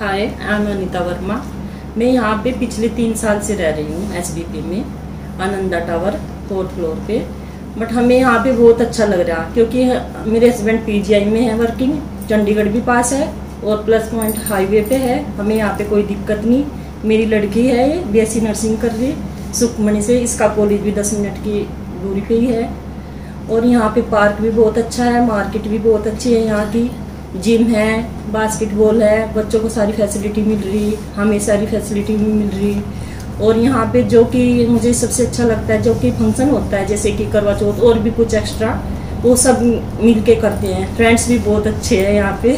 Hi I am Anita Verma मैं यहाँ पे पिछले तीन साल से रह रही हूँ एस में आनंदा टावर फोर्थ फ्लोर पे। बट हमें यहाँ पे बहुत अच्छा लग रहा, क्योंकि मेरे हस्बैंड पीजीआई में है वर्किंग चंडीगढ़ भी पास है और प्लस पॉइंट हाईवे पे है। हमें यहाँ पे कोई दिक्कत नहीं। मेरी लड़की है ये बी नर्सिंग कर रही सुखमणि से इसका कॉलेज भी दस मिनट की दूरी पे ही है। और यहाँ पे पार्क भी बहुत अच्छा है मार्केट भी बहुत अच्छी है यहाँ की। जिम है बास्केटबॉल है, बच्चों को सारी फैसिलिटी मिल रही, हमें सारी फैसिलिटी भी मिल रही। और यहाँ पे जो कि मुझे सबसे अच्छा लगता है, जो कि फ़ंक्शन होता है, जैसे कि करवा चौथ और भी कुछ एक्स्ट्रा वो सब मिल के करते हैं। फ्रेंड्स भी बहुत अच्छे हैं यहाँ पे।